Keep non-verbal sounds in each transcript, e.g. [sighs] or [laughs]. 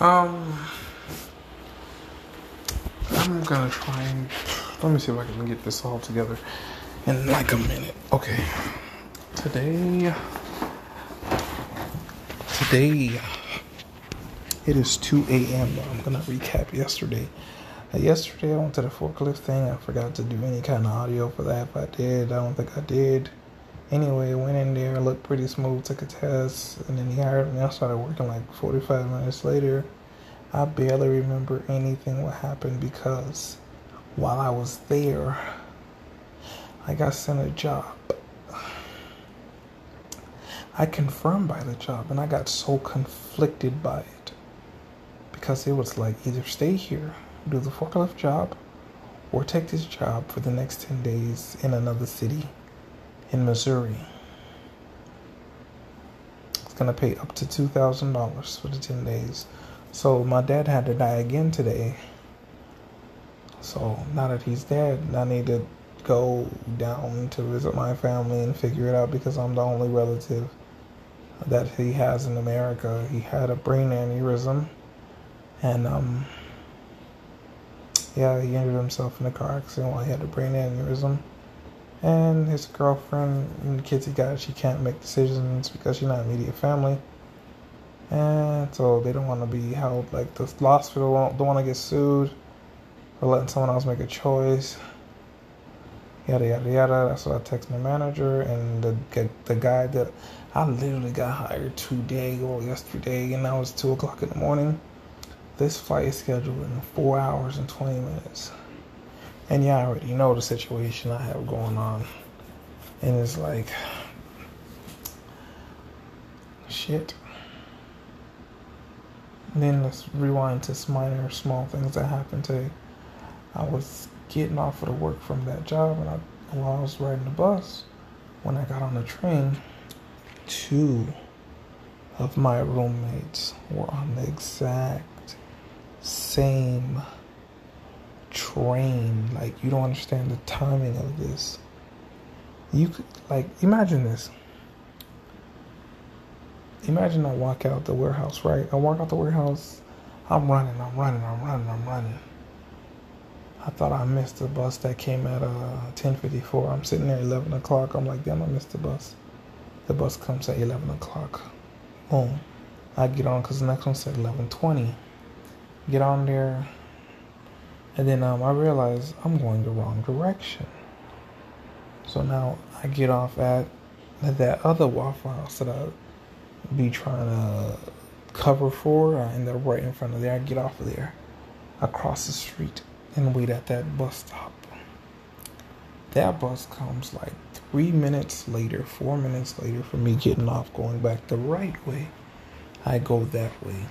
Um, I'm gonna try and let me see if I can get this all together in like a minute. Okay, today, today, it is 2 a.m. I'm gonna recap yesterday. Uh, yesterday, I went to the forklift thing. I forgot to do any kind of audio for that. If I did, I don't think I did. Anyway, went in there, looked pretty smooth, took a test, and then he hired me. I started working like 45 minutes later. I barely remember anything what happened because while I was there, I got sent a job. I confirmed by the job and I got so conflicted by it because it was like either stay here, do the forklift job, or take this job for the next 10 days in another city in Missouri. It's going to pay up to $2,000 for the 10 days. So my dad had to die again today. So now that he's dead, I need to go down to visit my family and figure it out because I'm the only relative that he has in America. He had a brain aneurysm and um yeah, he injured himself in a car accident while he had a brain aneurysm and his girlfriend and the kids he got, she can't make decisions because she's not immediate family. And so they don't want to be held like the hospital don't, don't want to get sued for letting someone else make a choice. Yada yada yada. That's what I text my manager and the the guy that I literally got hired today or yesterday, and now it's two o'clock in the morning. This flight is scheduled in four hours and twenty minutes. And yeah, I already know the situation I have going on. And it's like, shit. And then let's rewind to some minor, small things that happened today. I was getting off of the work from that job, and I, while I was riding the bus, when I got on the train, two of my roommates were on the exact same train. Like you don't understand the timing of this. You could like imagine this. Imagine I walk out the warehouse, right? I walk out the warehouse, I'm running, I'm running, I'm running, I'm running. I thought I missed the bus that came at uh 10:54. I'm sitting there 11 o'clock. I'm like, damn, I missed the bus. The bus comes at 11 o'clock. Boom. I get on because the next one said 11:20. Get on there. And then um, I realize I'm going the wrong direction. So now I get off at that other Waffle House that I be trying to cover for. I end up right in front of there. I get off of there, across the street, and wait at that bus stop. That bus comes like three minutes later, four minutes later for me getting off, going back the right way. I go that way.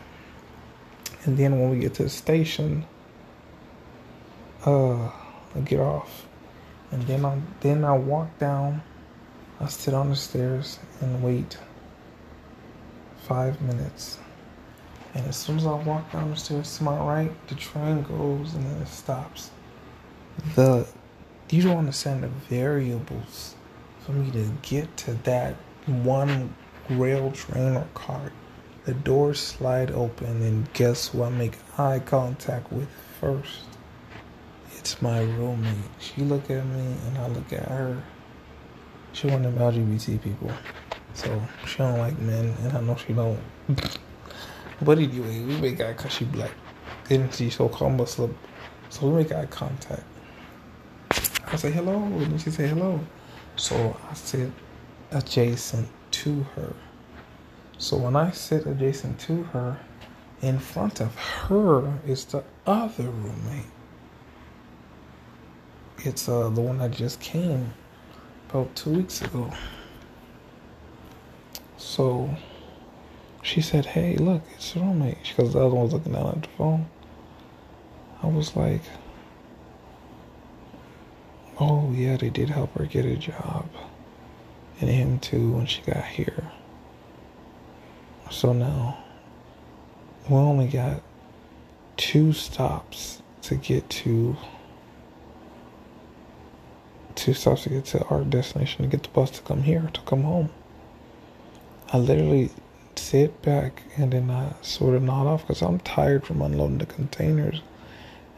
And then when we get to the station, uh, I get off, and then I then I walk down. I sit on the stairs and wait five minutes. And as soon as I walk down the stairs to my right, the train goes and then it stops. The you don't understand the variables for me to get to that one rail train or car. The doors slide open and guess who I make eye contact with first? It's my roommate. She look at me and I look at her. She one of them LGBT people. So she don't like men and I know she don't. but anyway, we make eye cause she black. And she so called. So we make eye contact. I say hello and she say hello. So I sit adjacent to her. So when I sit adjacent to her, in front of her is the other roommate. It's uh, the one that just came about two weeks ago. So she said, Hey, look, it's your roommate. Because the other one was looking down at the phone. I was like, Oh, yeah, they did help her get a job. And him too when she got here. So now we only got two stops to get to two stops to get to our destination to get the bus to come here to come home. I literally sit back and then I sort of nod off because I'm tired from unloading the containers.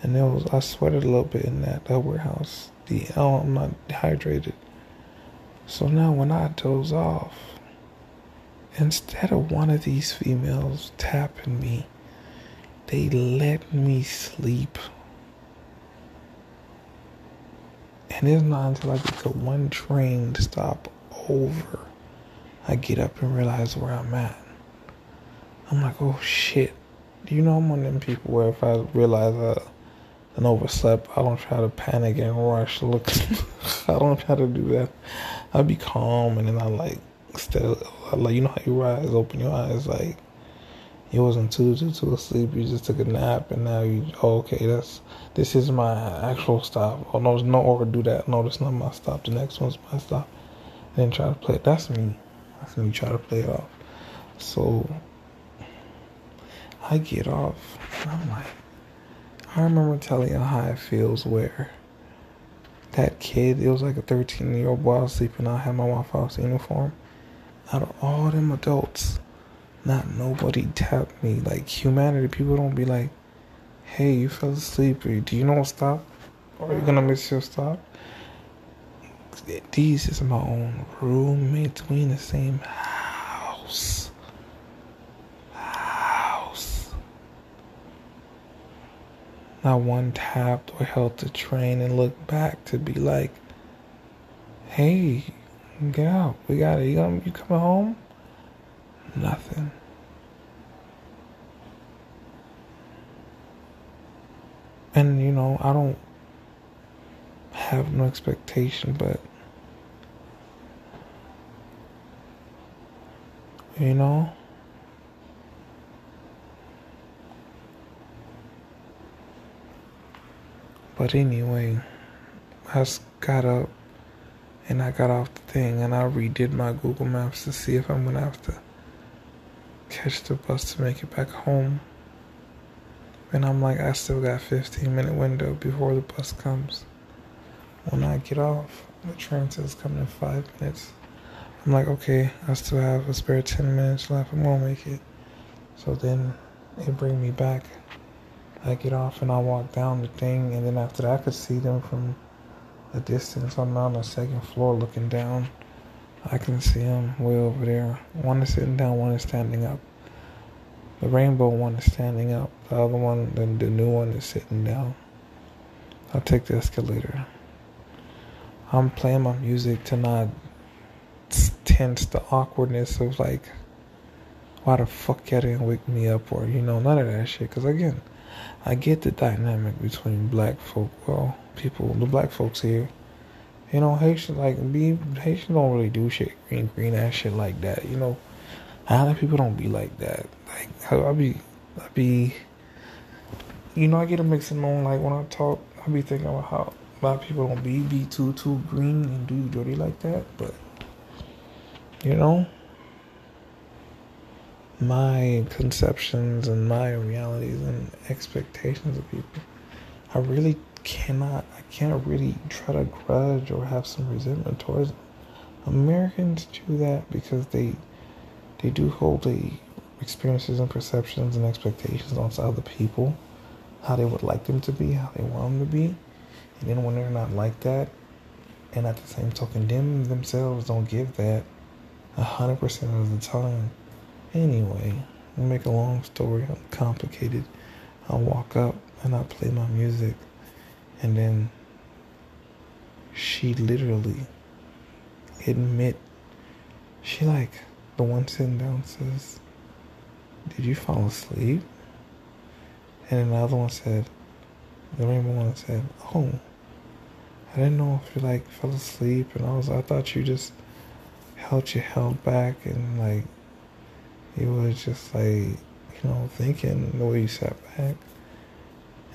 And it was I sweated a little bit in that, that warehouse. The oh, I'm not dehydrated. So now when I doze off, instead of one of these females tapping me, they let me sleep. And it's not until I get to one train to stop over, I get up and realize where I'm at. I'm like, oh shit. Do you know I'm one of them people where if I realize I and overslept, I don't try to panic and rush. Look, [laughs] I don't try to do that. I be calm and then I like of like you know how you rise, open your eyes like you wasn't too too too asleep. You just took a nap and now you oh, okay. That's this is my actual stop. Oh no, there's no order do that. No, that's not my stop. The next one's my stop. And then try to play it. That's me. That's me. Try to play it off. So I get off. I'm like, I remember telling you how it feels where that kid, it was like a 13 year old boy, sleeping, I had my Waffle House uniform. Out of all them adults, not nobody tapped me. Like humanity, people don't be like, hey, you fell asleep. Do you know what stop? Or are you gonna miss your stop? These is my own roommates. We in the same house. House. Not one tapped or held the train and looked back to be like, hey, get out. We got it. You, gonna, you coming home? Nothing. And, you know, I don't have no expectation, but you know but anyway i got up and i got off the thing and i redid my google maps to see if i'm gonna have to catch the bus to make it back home and i'm like i still got 15 minute window before the bus comes when i get off the train says coming in five minutes I'm like, okay, I still have a spare 10 minutes left. I'm gonna make it. So then it bring me back. I get off and I walk down the thing, and then after that, I could see them from a distance. I'm on the second floor looking down. I can see them way over there. One is sitting down, one is standing up. The rainbow one is standing up. The other one, the, the new one, is sitting down. I'll take the escalator. I'm playing my music to not tense, the awkwardness of like, why the fuck y'all didn't wake me up, or you know, none of that shit. Because again, I get the dynamic between black folk, well, people, the black folks here. You know, Haitian like be Haitian don't really do shit green green ass shit like that. You know, a lot of people don't be like that. Like I, I be, I be, you know, I get a mixing on like when I talk. I be thinking about how a lot of people don't be be too too green and do dirty like that, but you know? My conceptions and my realities and expectations of people. I really cannot, I can't really try to grudge or have some resentment towards them. Americans do that because they they do hold the experiences and perceptions and expectations on other people, how they would like them to be, how they want them to be. And then when they're not like that, and at the same token, them themselves don't give that, a hundred percent of the time. Anyway, make a long story complicated. I walk up and I play my music, and then she literally admit she like the one sitting down says, "Did you fall asleep?" And then the other one said, the rainbow one said, "Oh, I didn't know if you like fell asleep." And I was, I thought you just held your held back and like you was just like you know thinking the way you sat back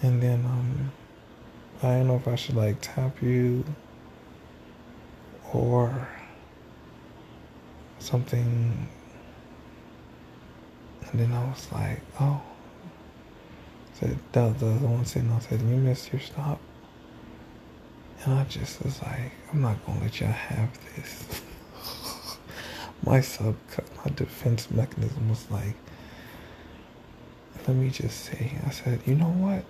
and then um I don't know if I should like tap you or something. And then I was like oh. Said the, the, the one sitting I said you missed your stop. And I just was like I'm not gonna let y'all have this. [laughs] My sub my defense mechanism was like let me just say i said you know what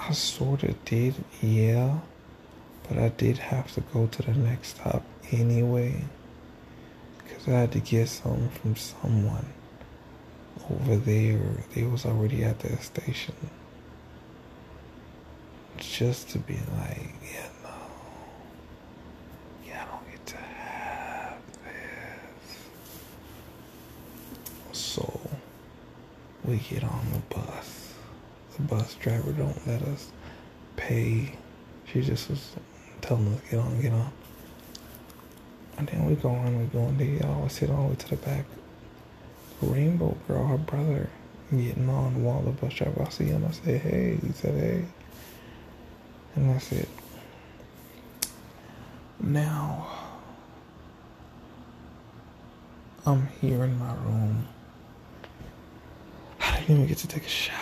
i sort of did yeah but i did have to go to the next stop anyway because i had to get something from someone over there they was already at the station just to be like yeah no, yeah, I don't get to have this. So we get on the bus. Bus driver don't let us pay. She just was telling us get on, get on. And then we go on, we go on. They always sit all the way to the back. Rainbow girl, her brother, getting on while the bus driver. I see him. I say, hey. He said, hey. And that's it. Now, I'm here in my room I didn't even get to take a shower.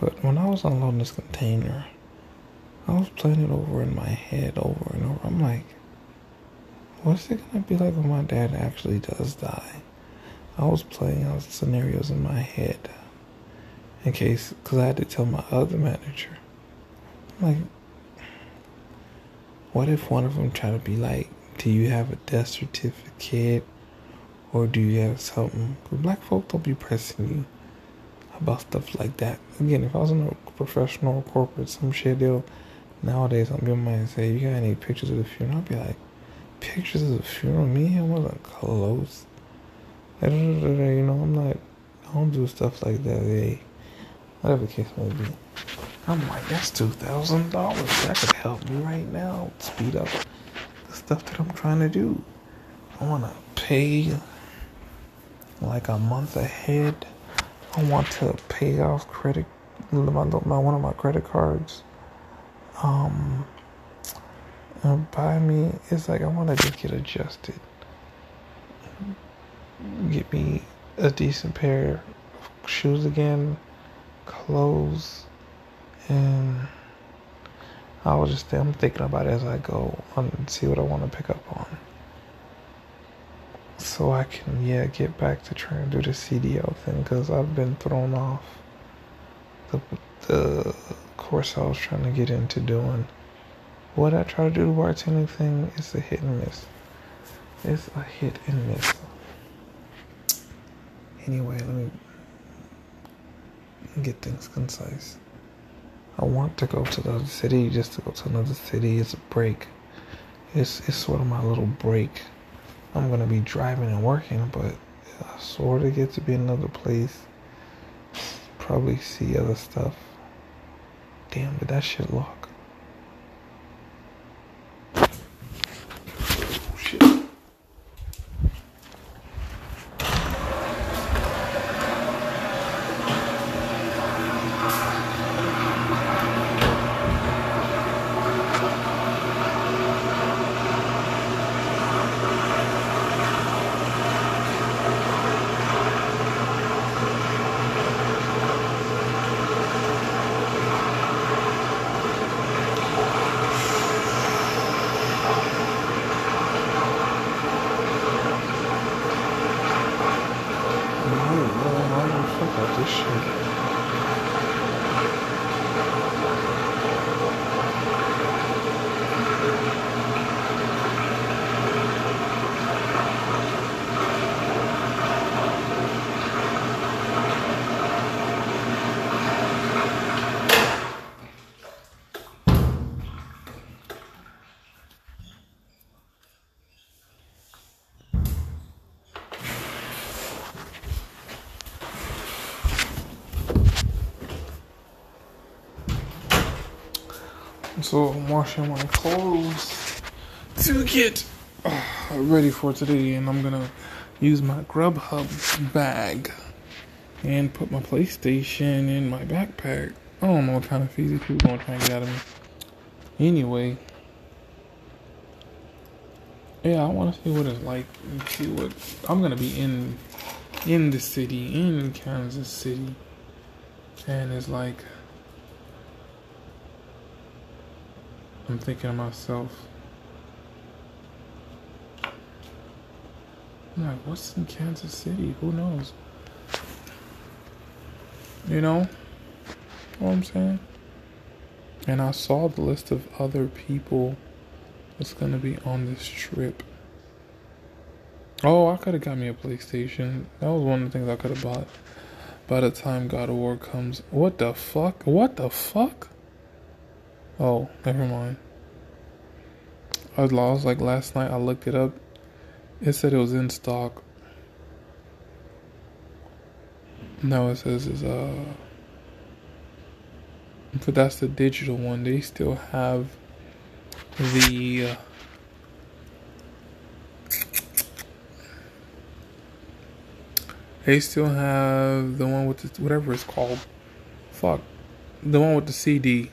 But when I was unloading this container, I was playing it over in my head over and over. I'm like, what's it gonna be like when my dad actually does die? I was playing out scenarios in my head in case, because I had to tell my other manager. I'm like, what if one of them try to be like, do you have a death certificate? Or do you have something? Because black folk don't be pressing you about stuff like that. Again, if I was in a professional or corporate, some shit, they'll, nowadays, some people might say, you got any pictures of the funeral? I'll be like, pictures of the funeral? Me I wasn't close. You know, I'm not, I don't do stuff like that. Hey, whatever the case may be. I'm like, that's two thousand dollars. That could help me right now. Speed up the stuff that I'm trying to do. I wanna pay like a month ahead. I want to pay off credit my, my one of my credit cards. Um and buy me it's like I wanna just get adjusted. Get me a decent pair of shoes again, clothes and I was just I'm thinking about it as I go and see what I want to pick up on. So I can yeah get back to trying to do the CDL thing because I've been thrown off the the course I was trying to get into doing. What I try to do the bartending thing is a hit and miss. It's a hit and miss. Anyway, let me get things concise. I want to go to the city just to go to another city. It's a break. It's it's sort of my little break. I'm gonna be driving and working, but I sort of get to be in another place. Probably see other stuff. Damn, did that shit lock? So I'm washing my clothes. To get ready for today, and I'm gonna use my Grubhub bag and put my PlayStation in my backpack. I don't know what kind of easy people gonna try and get out of me. Anyway, yeah, I want to see what it's like. And see what I'm gonna be in in the city in Kansas City. And it's like, I'm thinking to myself, I'm like, what's in Kansas City? Who knows? You know what I'm saying? And I saw the list of other people that's gonna be on this trip. Oh, I could have got me a PlayStation. That was one of the things I could have bought. By the time God of War comes, what the fuck? What the fuck? Oh, never mind. I was lost. Like last night, I looked it up. It said it was in stock. No, it says it's uh. But that's the digital one. They still have the. Uh, they still have the one with the whatever it's called. Fuck, the one with the CD.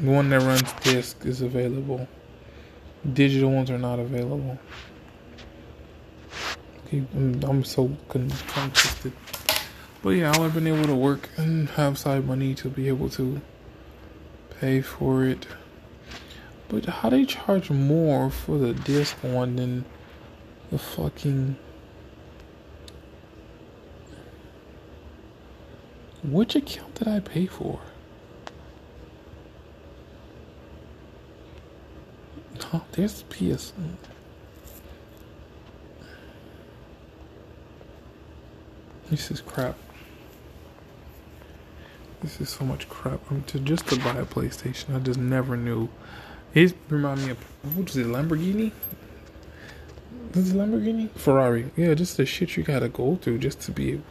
The one that runs disc is available. Digital ones are not available. Okay, I'm, so conflicted. But yeah, I would have been able to work and have side money to be able to pay for it. But how they charge more for the disc one than the fucking which account did I pay for? Oh, there's PS. This is crap. This is so much crap. I mean, to just to buy a PlayStation, I just never knew. It remind me of what is it, Lamborghini? This is Lamborghini? Ferrari. Yeah, just the shit you gotta go through just to be able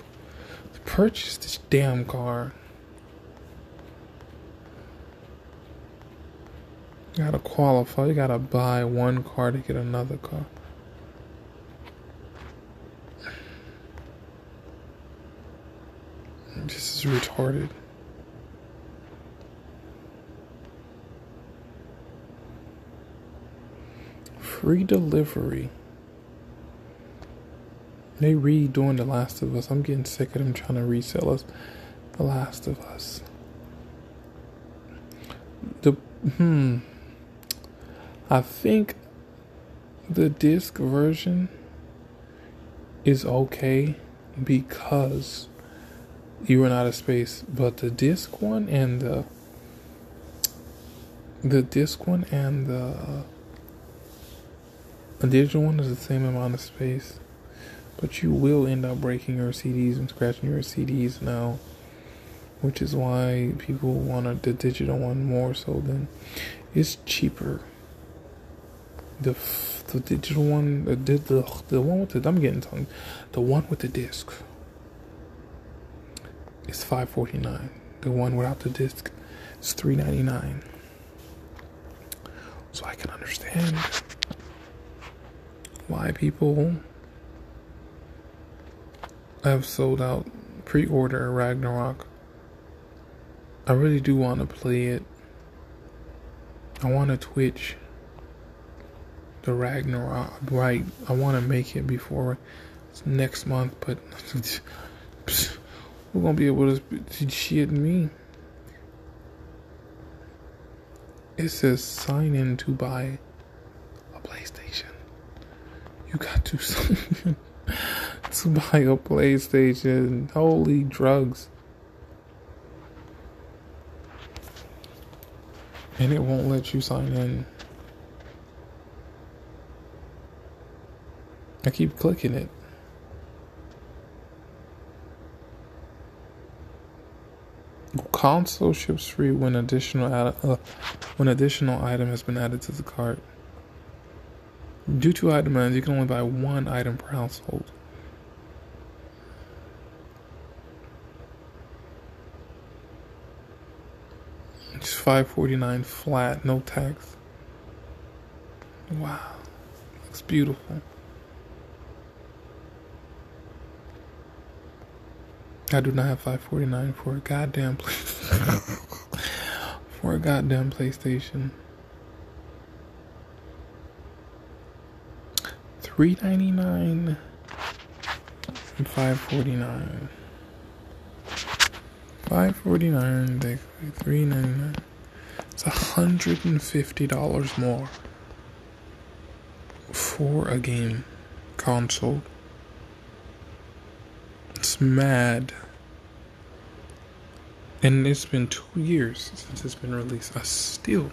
to purchase this damn car. You gotta qualify. You gotta buy one car to get another car. This is retarded. Free delivery. They redoing The Last of Us. I'm getting sick of them trying to resell us The Last of Us. The hmm. I think the disc version is okay because you run out of space, but the disc one and the the disc one and the uh, the digital one is the same amount of space, but you will end up breaking your CDs and scratching your CDs now, which is why people want the digital one more so than it's cheaper the the digital one, the the the one with the I'm getting tongue, the one with the disc is five forty nine. The one without the disc is three ninety nine. So I can understand why people have sold out pre-order Ragnarok. I really do want to play it. I want to Twitch the Ragnarok. Right, I want to make it before next month, but [laughs] we're gonna be able to shit me. It says sign in to buy a PlayStation. You got to [laughs] sign in to buy a PlayStation. Holy drugs. And it won't let you sign in. I keep clicking it. Console ships free when additional ad- uh, when additional item has been added to the cart. Due to item ends, you can only buy one item per household. It's five forty nine flat, no tax. Wow, looks beautiful. I do not have 549 for a goddamn play- [laughs] for a goddamn PlayStation. 399 and 549. Five forty nine, three ninety nine. It's hundred and fifty dollars more for a game console. It's mad. And it's been two years since it's been released. I still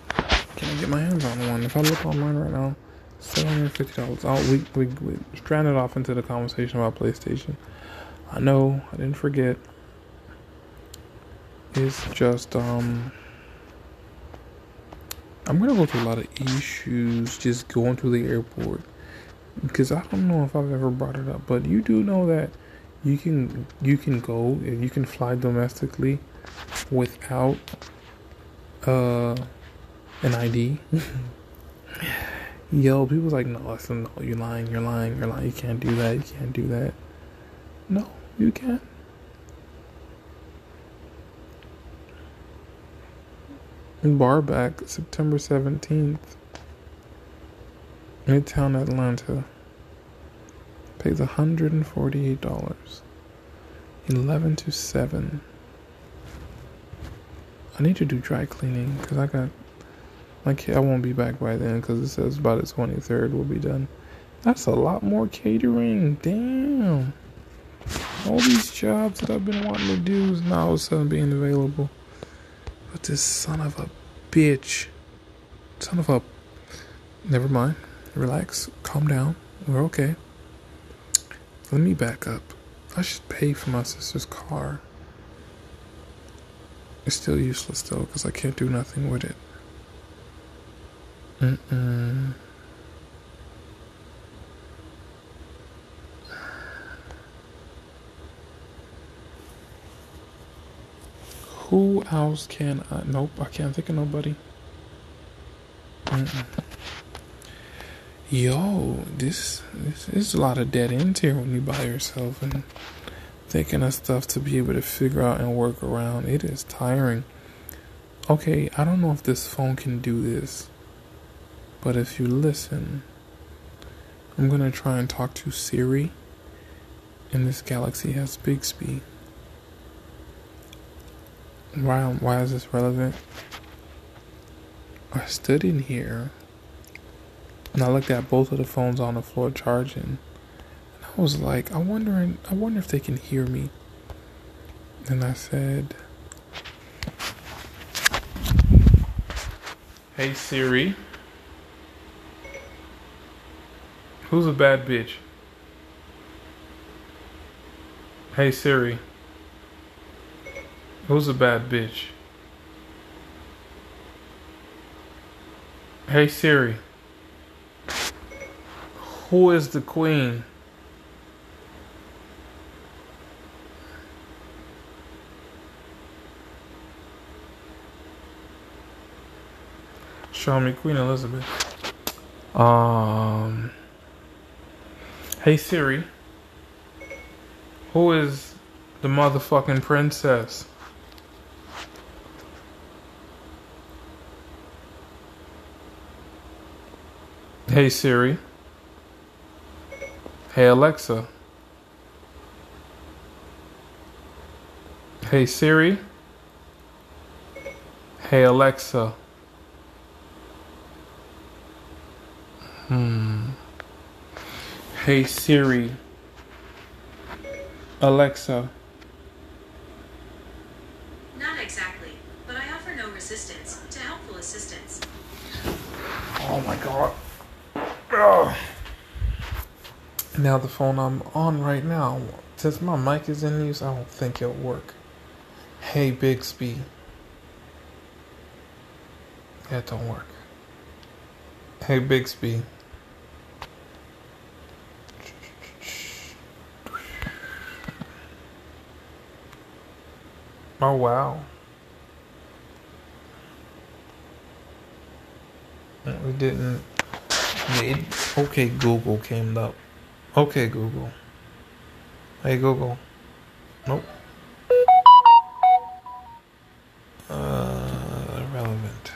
can't get my hands on one. If I look online right now, seven hundred fifty dollars. Oh, we, we we stranded off into the conversation about PlayStation. I know I didn't forget. It's just um. I'm gonna go through a lot of issues just going to the airport because I don't know if I've ever brought it up, but you do know that you can you can go and you can fly domestically without uh an ID. [laughs] Yo, people's like, no, listen, no, you're lying, you're lying, you're lying. You can't do that. You can't do that. No, you can. In Barback, September 17th. Midtown Atlanta. Pays $148. 11 to 7. I need to do dry cleaning because I got my kid. I won't be back by then because it says by the 23rd we'll be done. That's a lot more catering. Damn. All these jobs that I've been wanting to do is now all of a sudden being available. But this son of a bitch. Son of a. Never mind. Relax. Calm down. We're okay. Let me back up. I should pay for my sister's car. It's still useless though, because I can't do nothing with it. Mm-mm. Who else can I? Nope, I can't think of nobody. Mm-mm. Yo, this, this is a lot of dead ends here when you by yourself and thinking of stuff to be able to figure out and work around. It is tiring. Okay, I don't know if this phone can do this, but if you listen, I'm gonna try and talk to Siri. And this Galaxy has Bixby. Why? Why is this relevant? I stood in here and I looked at both of the phones on the floor charging. I was like, I wondering, I wonder if they can hear me. And I said, Hey Siri, who's a bad bitch? Hey Siri, who's a bad bitch? Hey Siri, who is the queen? Show me Queen Elizabeth. Um. Hey Siri. Who is the motherfucking princess? Hey Siri. Hey Alexa. Hey Siri. Hey Alexa. Hmm. Hey Siri. Alexa. Not exactly, but I offer no resistance to helpful assistance. Oh my god. Ugh. Now the phone I'm on right now, since my mic is in use, I don't think it'll work. Hey Bixby. That don't work. Hey Bixby. Oh wow. We didn't. It, okay, Google came up. Okay, Google. Hey, Google. Nope. Uh, irrelevant.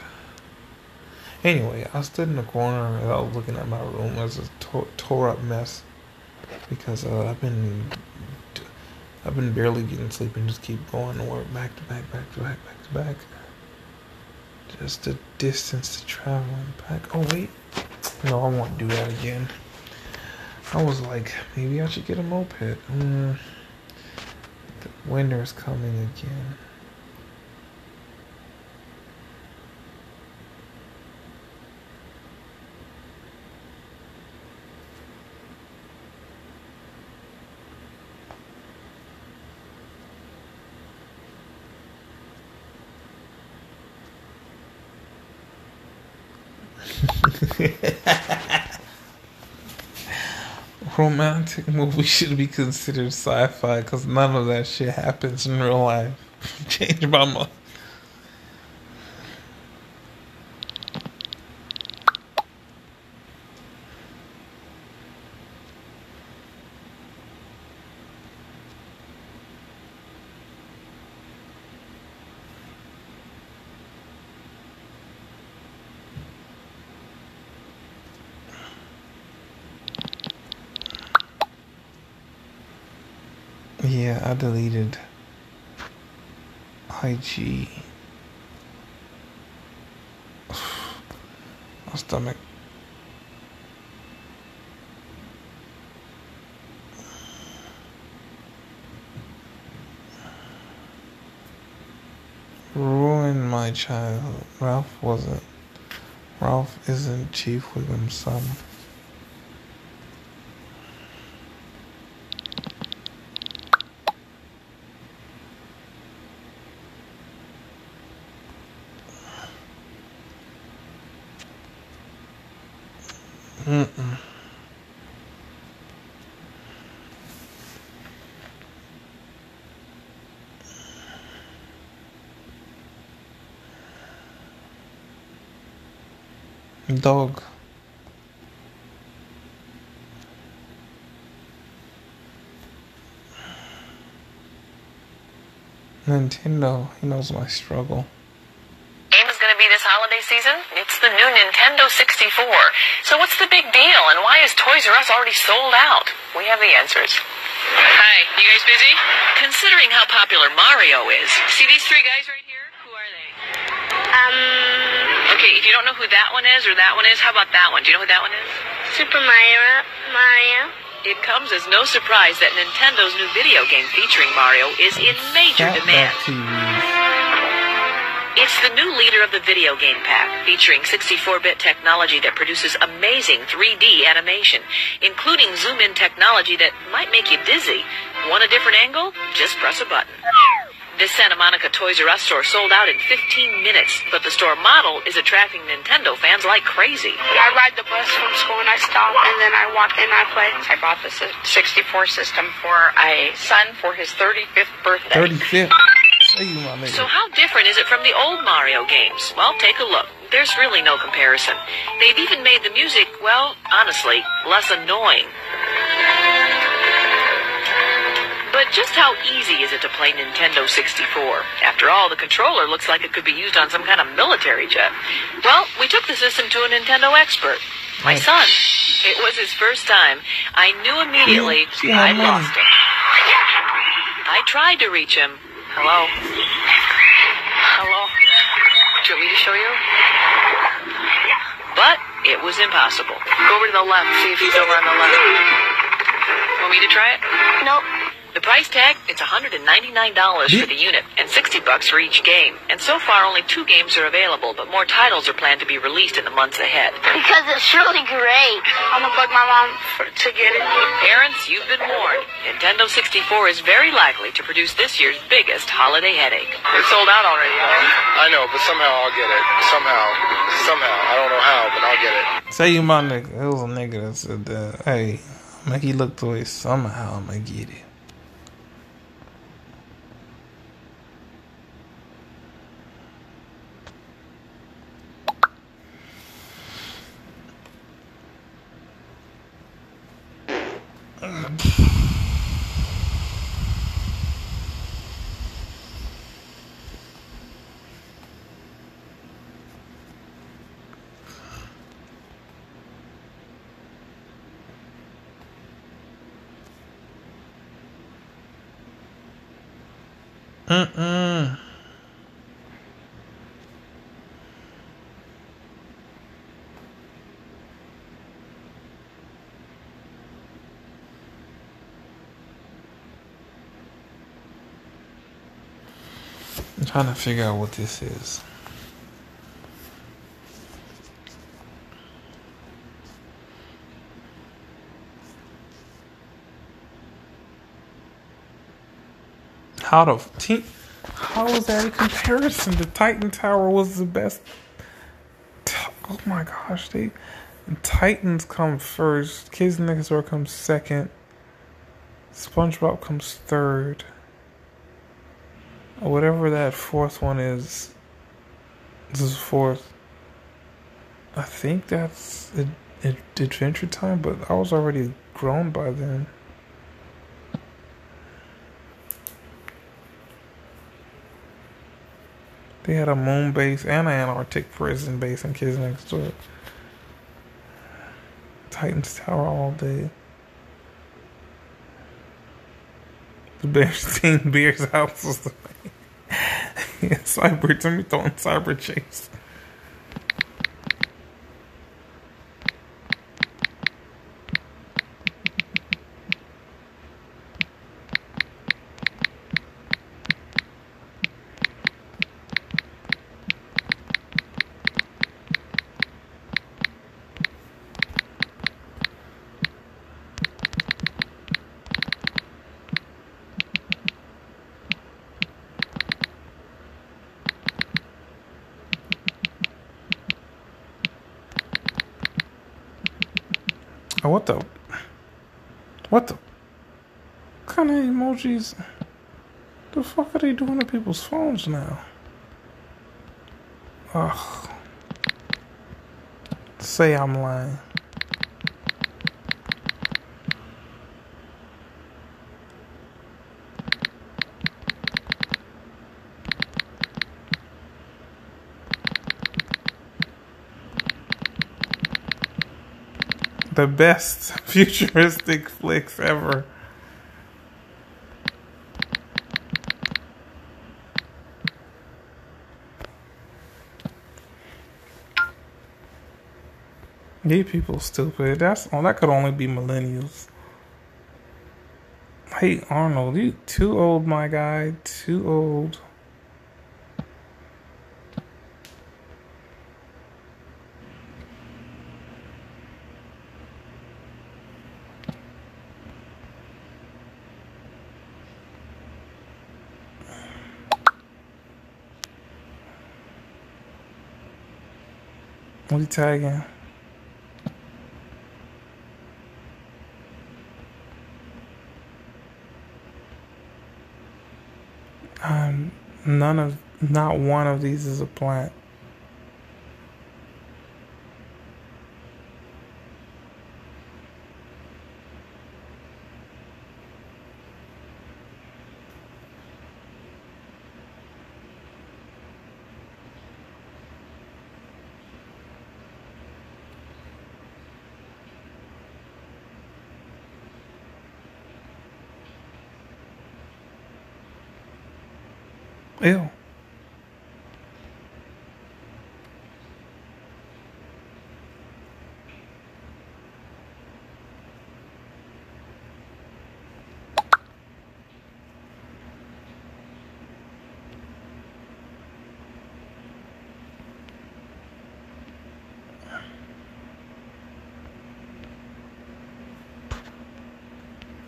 Anyway, I stood in the corner and I was looking at my room as a to- tore up mess because uh, I've been I've been barely getting sleep and just keep going to work back to back, back to back, back to back. Just the distance to travel and back. Oh wait, no, I won't do that again. I was like, maybe I should get a moped. Mm. The winter is coming again. [laughs] Romantic movies should be considered sci-fi because none of that shit happens in real life. [laughs] Change my mind. Yeah, I deleted IG. [sighs] My stomach. Ruined my childhood. Ralph wasn't. Ralph isn't Chief Wiggum's son. Mm-mm. Dog. Nintendo, he knows my struggle. game is going to be this holiday season? It's the new Nintendo 64. So what's the big deal, and why is Toys R Us already sold out? We have the answers. Hi, you guys busy? Considering how popular Mario is, see these three guys right here? Who are they? Um, Okay, if you don't know who that one is or that one is, how about that one? Do you know who that one is? Super Mario. Mario. It comes as no surprise that Nintendo's new video game featuring Mario is in major demand. Fatback It's the new leader of the video game pack, featuring 64-bit technology that produces amazing 3D animation, including zoom-in technology that might make you dizzy. Want a different angle? Just press a button. This Santa Monica Toys R Us store sold out in 15 minutes, but the store model is attracting Nintendo fans like crazy. I ride the bus from school and I stop and then I walk in and I play. I bought the 64 system for a son for his 35th birthday. 35th. Say you my nigga. So how different is it from the old Mario games? Well, take a look. There's really no comparison. They've even made the music, well, honestly, less annoying. But just how easy is it to play Nintendo 64? After all, the controller looks like it could be used on some kind of military jet. Well, we took the system to a Nintendo expert. My son. It was his first time. I knew immediately See I'd lost him. I tried to reach him. Hello? Hello? Do you want me to show you? But it was impossible. Go over to the left, see if he's over on the left. Want me to try it? Nope. The price tag, it's $199 for the unit and 60 bucks for each game. And so far only two games are available, but more titles are planned to be released in the months ahead. Because it's really great. I'm gonna bug my mom for, to get it. Parents, you've been warned. Nintendo 64 is very likely to produce this year's biggest holiday headache. It's sold out already. I know, but somehow I'll get it. Somehow. Somehow. I don't know how, but I'll get it. Say you my nigga. It was a nigga that said that. Hey, make he look the way somehow I'ma get it. Mm-mm. I'm trying to figure out what this is. How the? How is that a comparison? The Titan Tower was the best. Oh my gosh, they Titans come first. Kids Next Door comes second. SpongeBob comes third. Whatever that fourth one is, this is fourth. I think that's Adventure Time, but I was already grown by then. They had a moon base and an Antarctic prison base in Kids Next to it. Titans Tower all day. The Bears [laughs] team Bears house was the yeah, [laughs] Cyber Timmy throwing Cyber Chase. Oh, what the? What the? What kind of emojis? The fuck are they doing to people's phones now? Ugh. Say I'm lying. the best [laughs] futuristic flicks ever. Gay people stupid. That's oh, that could only be millennials. Hey Arnold, you too old, my guy. Too old. What are you tagging? Um, none of, not one of these is a plant.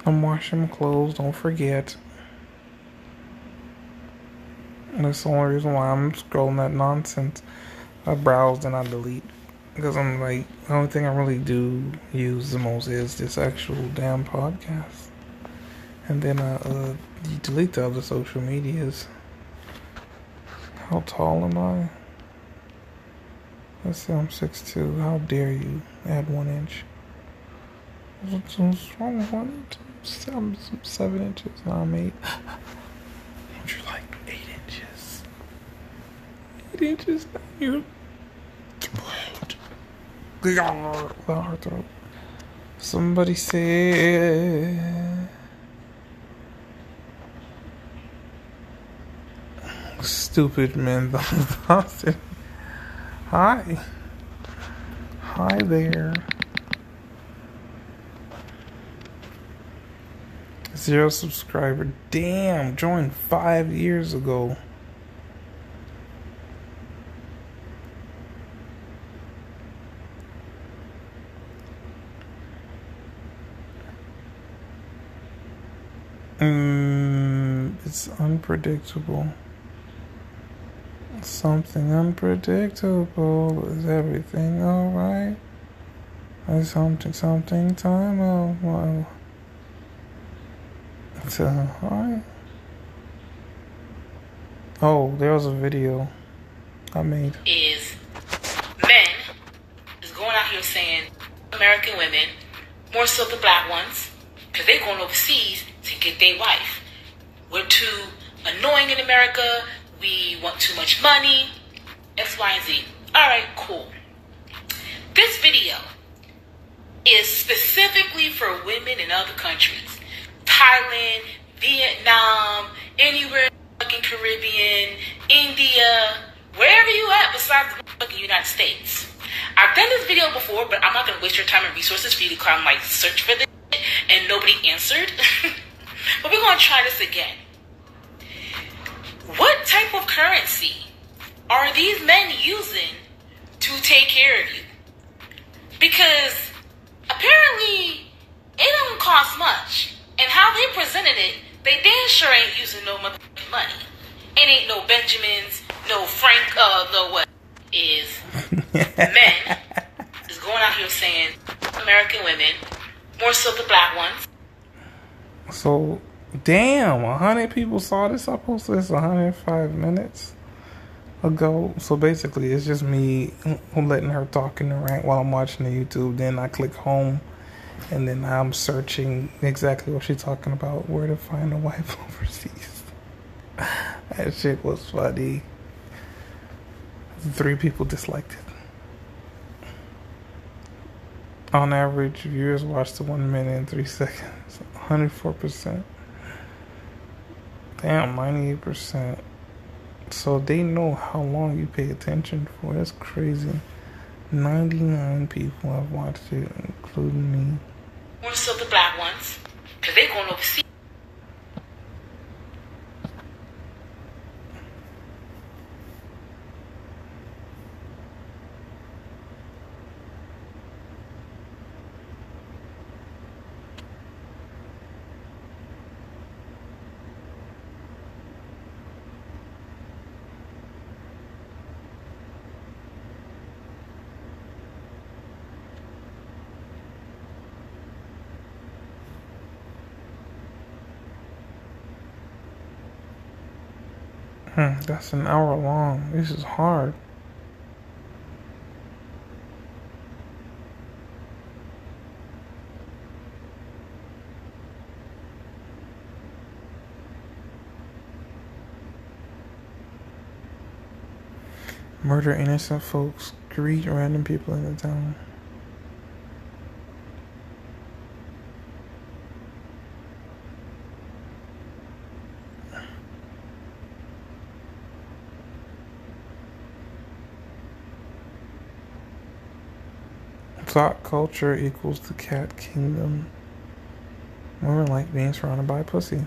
I'm washing my clothes, don't forget. That's the only reason why I'm scrolling that nonsense. I browse and I delete. Because I'm like, the only thing I really do use the most is this actual damn podcast. And then I uh, delete the other social medias. How tall am I? Let's say I'm 6'2. How dare you add one inch? What's wrong with one? I'm seven inches. Now I'm eight. [sighs] Would you like eight inches? Eight inches? You. Somebody say. stupid man, men. [laughs] Hi. Hi there. Zero subscriber. Damn, joined five years ago. Mm, it's unpredictable. Something unpredictable. Is everything alright? Something, something, time of my. Uh, alright. Oh, there was a video I made. is men is going out here saying American women, more so the black ones, because they're going overseas to get their wife. We're too annoying in America. We want too much money. X, Y, and Z. All right, cool. This video is specifically for women in other countries. Thailand, Vietnam, anywhere in the fucking Caribbean, India, wherever you at besides the fucking United States. I've done this video before, but I'm not gonna waste your time and resources for you to come like search for this and nobody answered. [laughs] but we're gonna try this again. What type of currency are these men using to take care of you? Because apparently it don't cost much. And how they presented it, they damn sure ain't using no motherfucking money. It ain't no Benjamins, no Frank, uh, no what is [laughs] men is going out here saying American women, more so the black ones, So, damn, a hundred people saw this. I posted this 105 minutes ago. So basically, it's just me letting her talk in the rant while I'm watching the YouTube. Then I click home, and then I'm searching exactly what she's talking about, where to find a wife [laughs] overseas. that shit was funny. Three people disliked it. On average, viewers watched the one minute and three seconds. 104%. Damn, 98%. So they know how long you pay attention for. That's crazy. 99 people have watched it, including me. more so the black ones, because they're going overseas. Hmm, that's an hour long. This is hard. Murder innocent folks, greet random people in the town. Thought culture equals the cat kingdom. Women like being surrounded by pussy.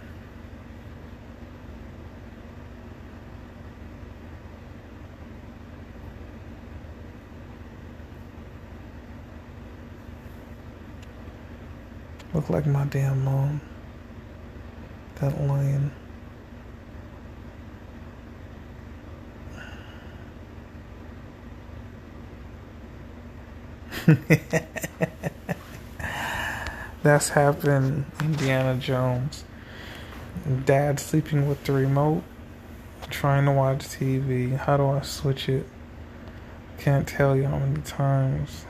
Look like my damn mom. That lion. [laughs] That's happened Indiana Jones. Dad sleeping with the remote, trying to watch TV. How do I switch it? Can't tell you how many times.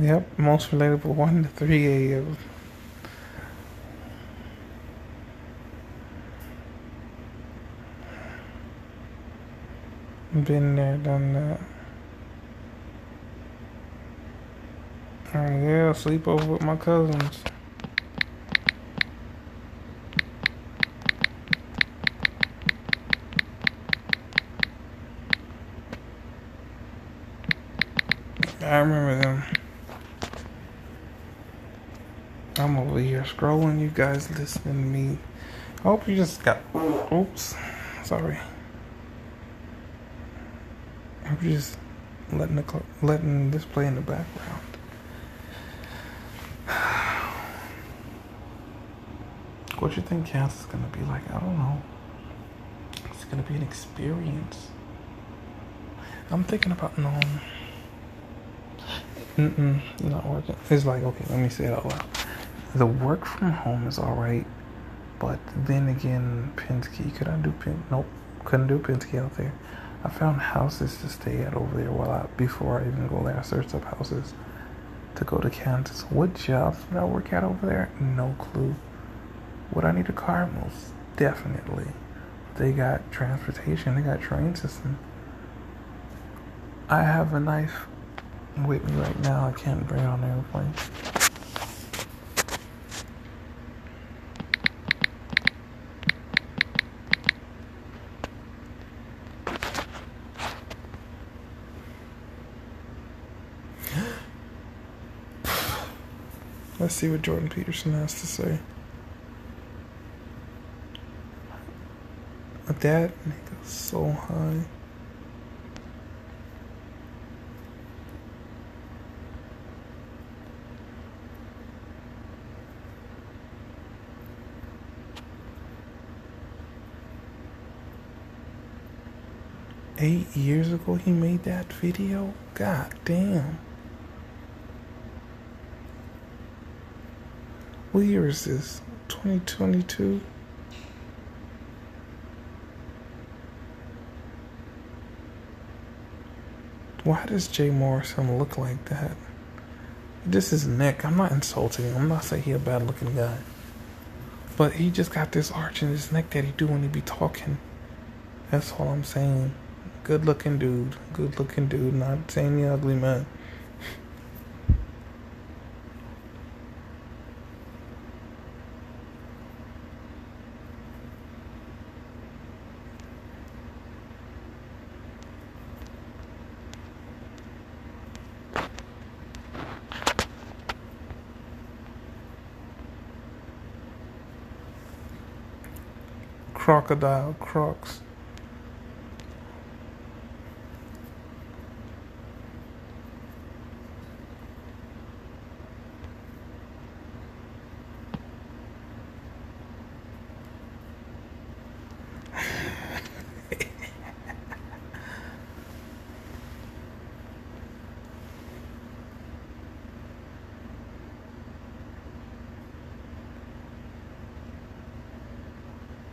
Yep, most relatable one to three a.m. Been there, done that. And yeah, sleepover with my cousins. I remember them. I'm over here scrolling, you guys listening to me. I hope you just got. Oops. Sorry. I'm just letting the letting this play in the background. [sighs] What you think Kansas is gonna be like? I don't know. It's gonna be an experience. I'm thinking about no. Mm-mm, not working. It's like okay, let me say it out loud. The work from home is all right, but then again, Penske. Could I do Pen? Nope, couldn't do Penske out there. I found houses to stay at over there while I before I even go there. I searched up houses to go to Kansas. What jobs would I work at over there? No clue. Would I need a car? Most definitely. They got transportation. They got train system. I have a knife with me right now. I can't bring it on the airplane. See what Jordan Peterson has to say. That nigga so high. Eight years ago he made that video? God damn. What year is this? 2022? Why does Jay Morrison look like that? This is Nick. I'm not insulting him. I'm not saying he a bad looking guy. But he just got this arch in his neck that he do when he be talking. That's all I'm saying. Good looking dude. Good looking dude. Not saying the ugly man. Crocodile Crocs. Jordan. I know it. I know you've got that idea in your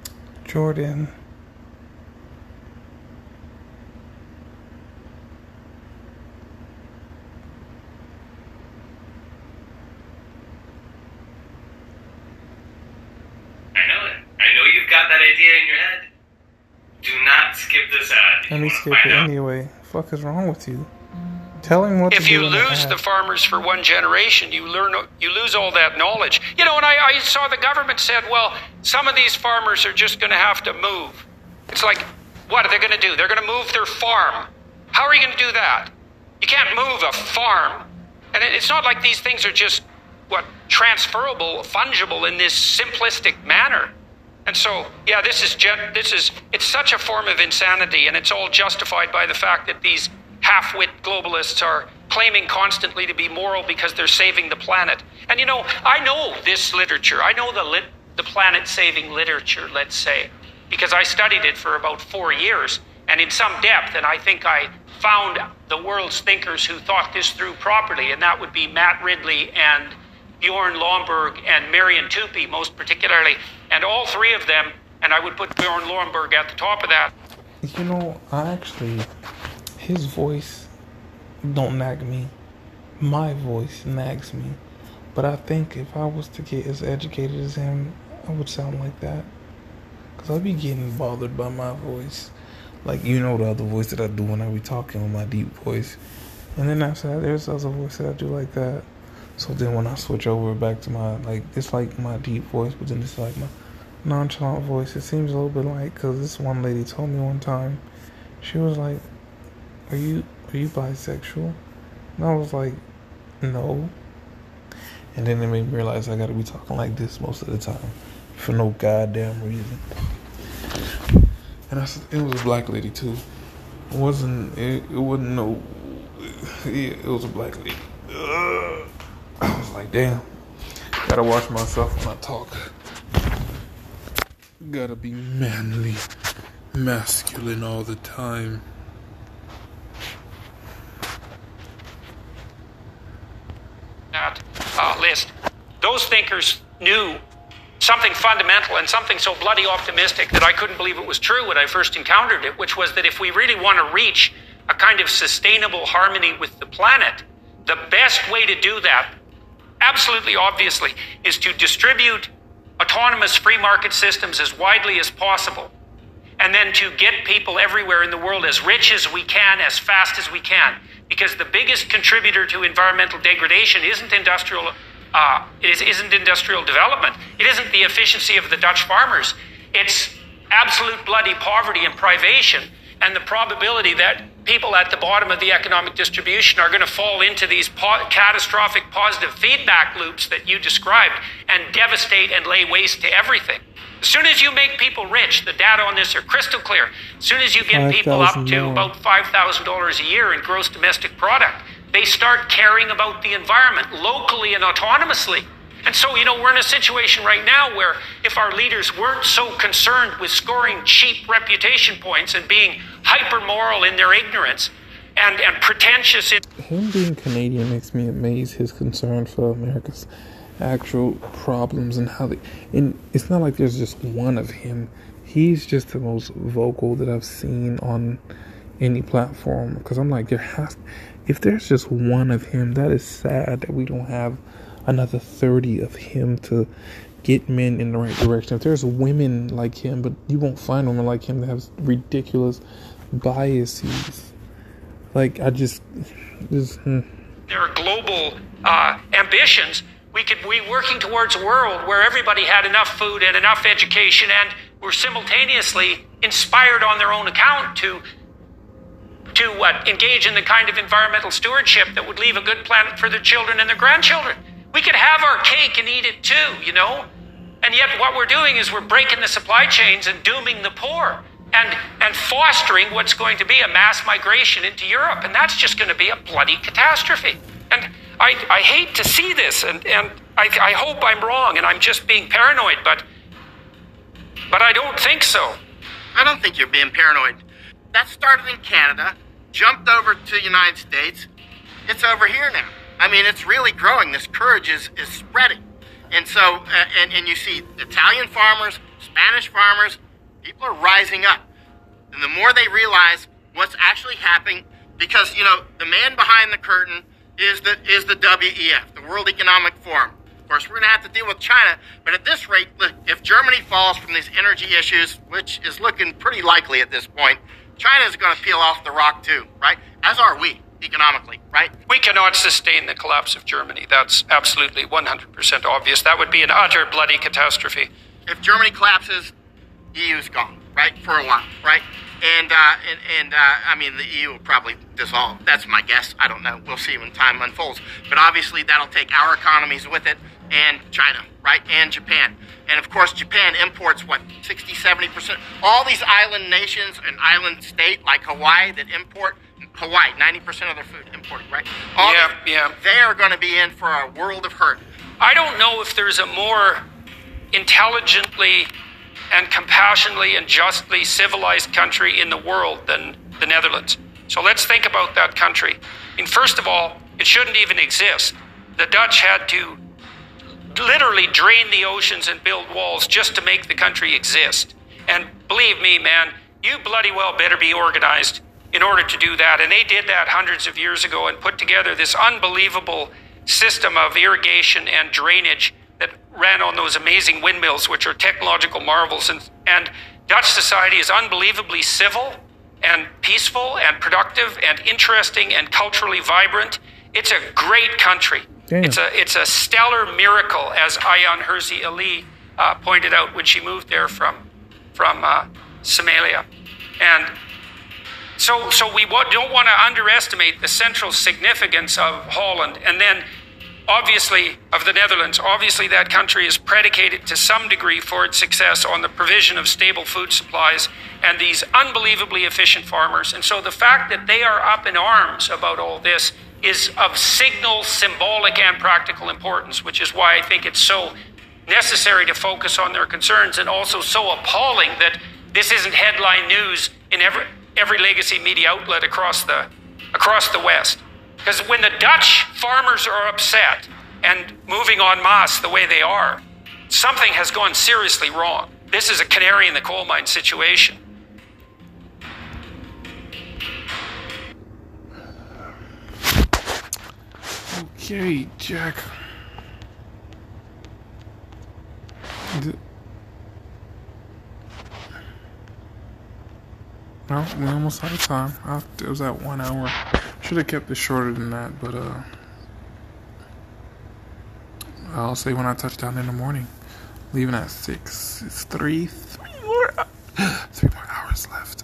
head. Do not skip this ad. Let me skip it anyway. Fuck is wrong with you? Tell him what If you lose the farmers for one generation, you learn you lose all that knowledge. You know, and I, I saw the government said, well, some of these farmers are just going to have to move. It's like, what are they going to do? They're going to move their farm. How are you going to do that? You can't move a farm. And it- it's not like these things are just what transferable, fungible in this simplistic manner. And so, yeah, this is gen- this is it's such a form of insanity, and it's all justified by the fact that these half-wit globalists are claiming constantly to be moral because they're saving the planet. And you know, I know this literature. I know the the planet-saving literature, let's say, because I studied it for about four years and in some depth. And I think I found the world's thinkers who thought this through properly, and that would be Matt Ridley and Bjorn Lomborg and Marian Tupy, most particularly, and all three of them. And I would put Bjorn Lomborg at the top of that. You know, I actually, his voice don't nag me. My voice nags me. But I think if I was to get as educated as him, I would sound like that. Cause I'd be getting bothered by my voice. Like you know the other voice that I do when I be talking with my deep voice. And then after that there's other voice that I do like that. So then when I switch over back to my like it's like my deep voice, but then it's like my nonchalant voice. It seems a little bit like because this one lady told me one time, she was like, "Are you are you bisexual?" And I was like, "No." And then it made me realize I got to be talking like this most of the time for no goddamn reason. And I said it was a black lady too. It wasn't it, it wasn't no. Yeah, it was a black lady. Ugh. I was like, damn. Gotta watch myself when I talk. Gotta be manly, masculine all the time. that uh, list, those thinkers knew something fundamental and something so bloody optimistic that I couldn't believe it was true when I first encountered it, which was that if we really want to reach a kind of sustainable harmony with the planet, the best way to do that, absolutely obviously, is to distribute autonomous free market systems as widely as possible. And then to get people everywhere in the world as rich as we can, as fast as we can. Because the biggest contributor to environmental degradation isn't industrial, uh, is, isn't industrial development. It isn't the efficiency of the Dutch farmers. It's absolute bloody poverty and privation and the probability that people at the bottom of the economic distribution are going to fall into these po- catastrophic positive feedback loops that you described and devastate and lay waste to everything. As soon as you make people rich, the data on this are crystal clear. As soon as you get people up to about $5,000 a year in gross domestic product, they start caring about the environment locally and autonomously. And so, you know, we're in a situation right now where if our leaders weren't so concerned with scoring cheap reputation points and being hyper moral in their ignorance and, and pretentious in Him being Canadian makes me amaze his concern for America's actual problems and how they. And it's not like there's just one of him. He's just the most vocal that I've seen on any platform. Because I'm like, there has. If there's just one of him, that is sad that we don't have another 30 of him to get men in the right direction. If there's women like him, but you won't find women like him that have ridiculous biases. Like I just, just hmm. their global uh, ambitions, we could be working towards a world where everybody had enough food and enough education and were simultaneously inspired on their own account to to uh, engage in the kind of environmental stewardship that would leave a good planet for their children and their grandchildren. We could have our cake and eat it too, you know? And yet what we're doing is we're breaking the supply chains and dooming the poor and and fostering what's going to be a mass migration into Europe. And that's just going to be a bloody catastrophe. And I, I hate to see this and, and I, I hope I'm wrong and I'm just being paranoid, but but I don't think so. I don't think you're being paranoid. That started in Canada, jumped over to the United States. It's over here now. I mean, it's really growing. This courage is, is spreading. And so, uh, and, and you see Italian farmers, Spanish farmers, people are rising up. And the more they realize what's actually happening, because, you know, the man behind the curtain is the, is the WEF, the World Economic Forum. Of course, we're going to have to deal with China, but at this rate, look, if Germany falls from these energy issues, which is looking pretty likely at this point, China is going to peel off the rock too, right? As are we, economically, right? We cannot sustain the collapse of Germany. That's absolutely 100% obvious. That would be an utter bloody catastrophe. If Germany collapses, the EU's gone, right? For a while, right? And uh, and and uh, I mean the EU will probably dissolve. That's my guess. I don't know. We'll see when time unfolds. But obviously that'll take our economies with it, and China, right? And Japan. And of course, Japan imports what 60, 70 percent. All these island nations and island state like Hawaii that import Hawaii, ninety percent of their food imported, right? All Yeah, these- yeah. They are going to be in for a world of hurt. I don't know if there's a more intelligently and compassionately and justly civilized country in the world than the Netherlands. So let's think about that country. I mean, first of all, it shouldn't even exist. The Dutch had to literally drain the oceans and build walls just to make the country exist. And believe me, man, you bloody well better be organized in order to do that. And they did that hundreds of years ago and put together this unbelievable system of irrigation and drainage that ran on those amazing windmills, which are technological marvels. And, and Dutch society is unbelievably civil and peaceful and productive and interesting and culturally vibrant. It's a great country. It's a it's a stellar miracle, as Ayaan Hirsi Ali uh, pointed out when she moved there from from uh, Somalia, and so so we don't want to underestimate the central significance of Holland, and then obviously of the Netherlands. Obviously, that country is predicated to some degree for its success on the provision of stable food supplies and these unbelievably efficient farmers. And so the fact that they are up in arms about all this is of signal, symbolic, and practical importance, which is why I think it's so necessary to focus on their concerns and also so appalling that this isn't headline news in every every legacy media outlet across the across the West. Because when the Dutch farmers are upset and moving en masse the way they are, something has gone seriously wrong. This is a canary in the coal mine situation. Okay, Jack. No, we're almost out of time. I, it was at one hour. Should have kept it shorter than that, but uh, I'll say when I touch down in the morning. Leaving at six. It's three. Three more. [gasps] Three more hours left.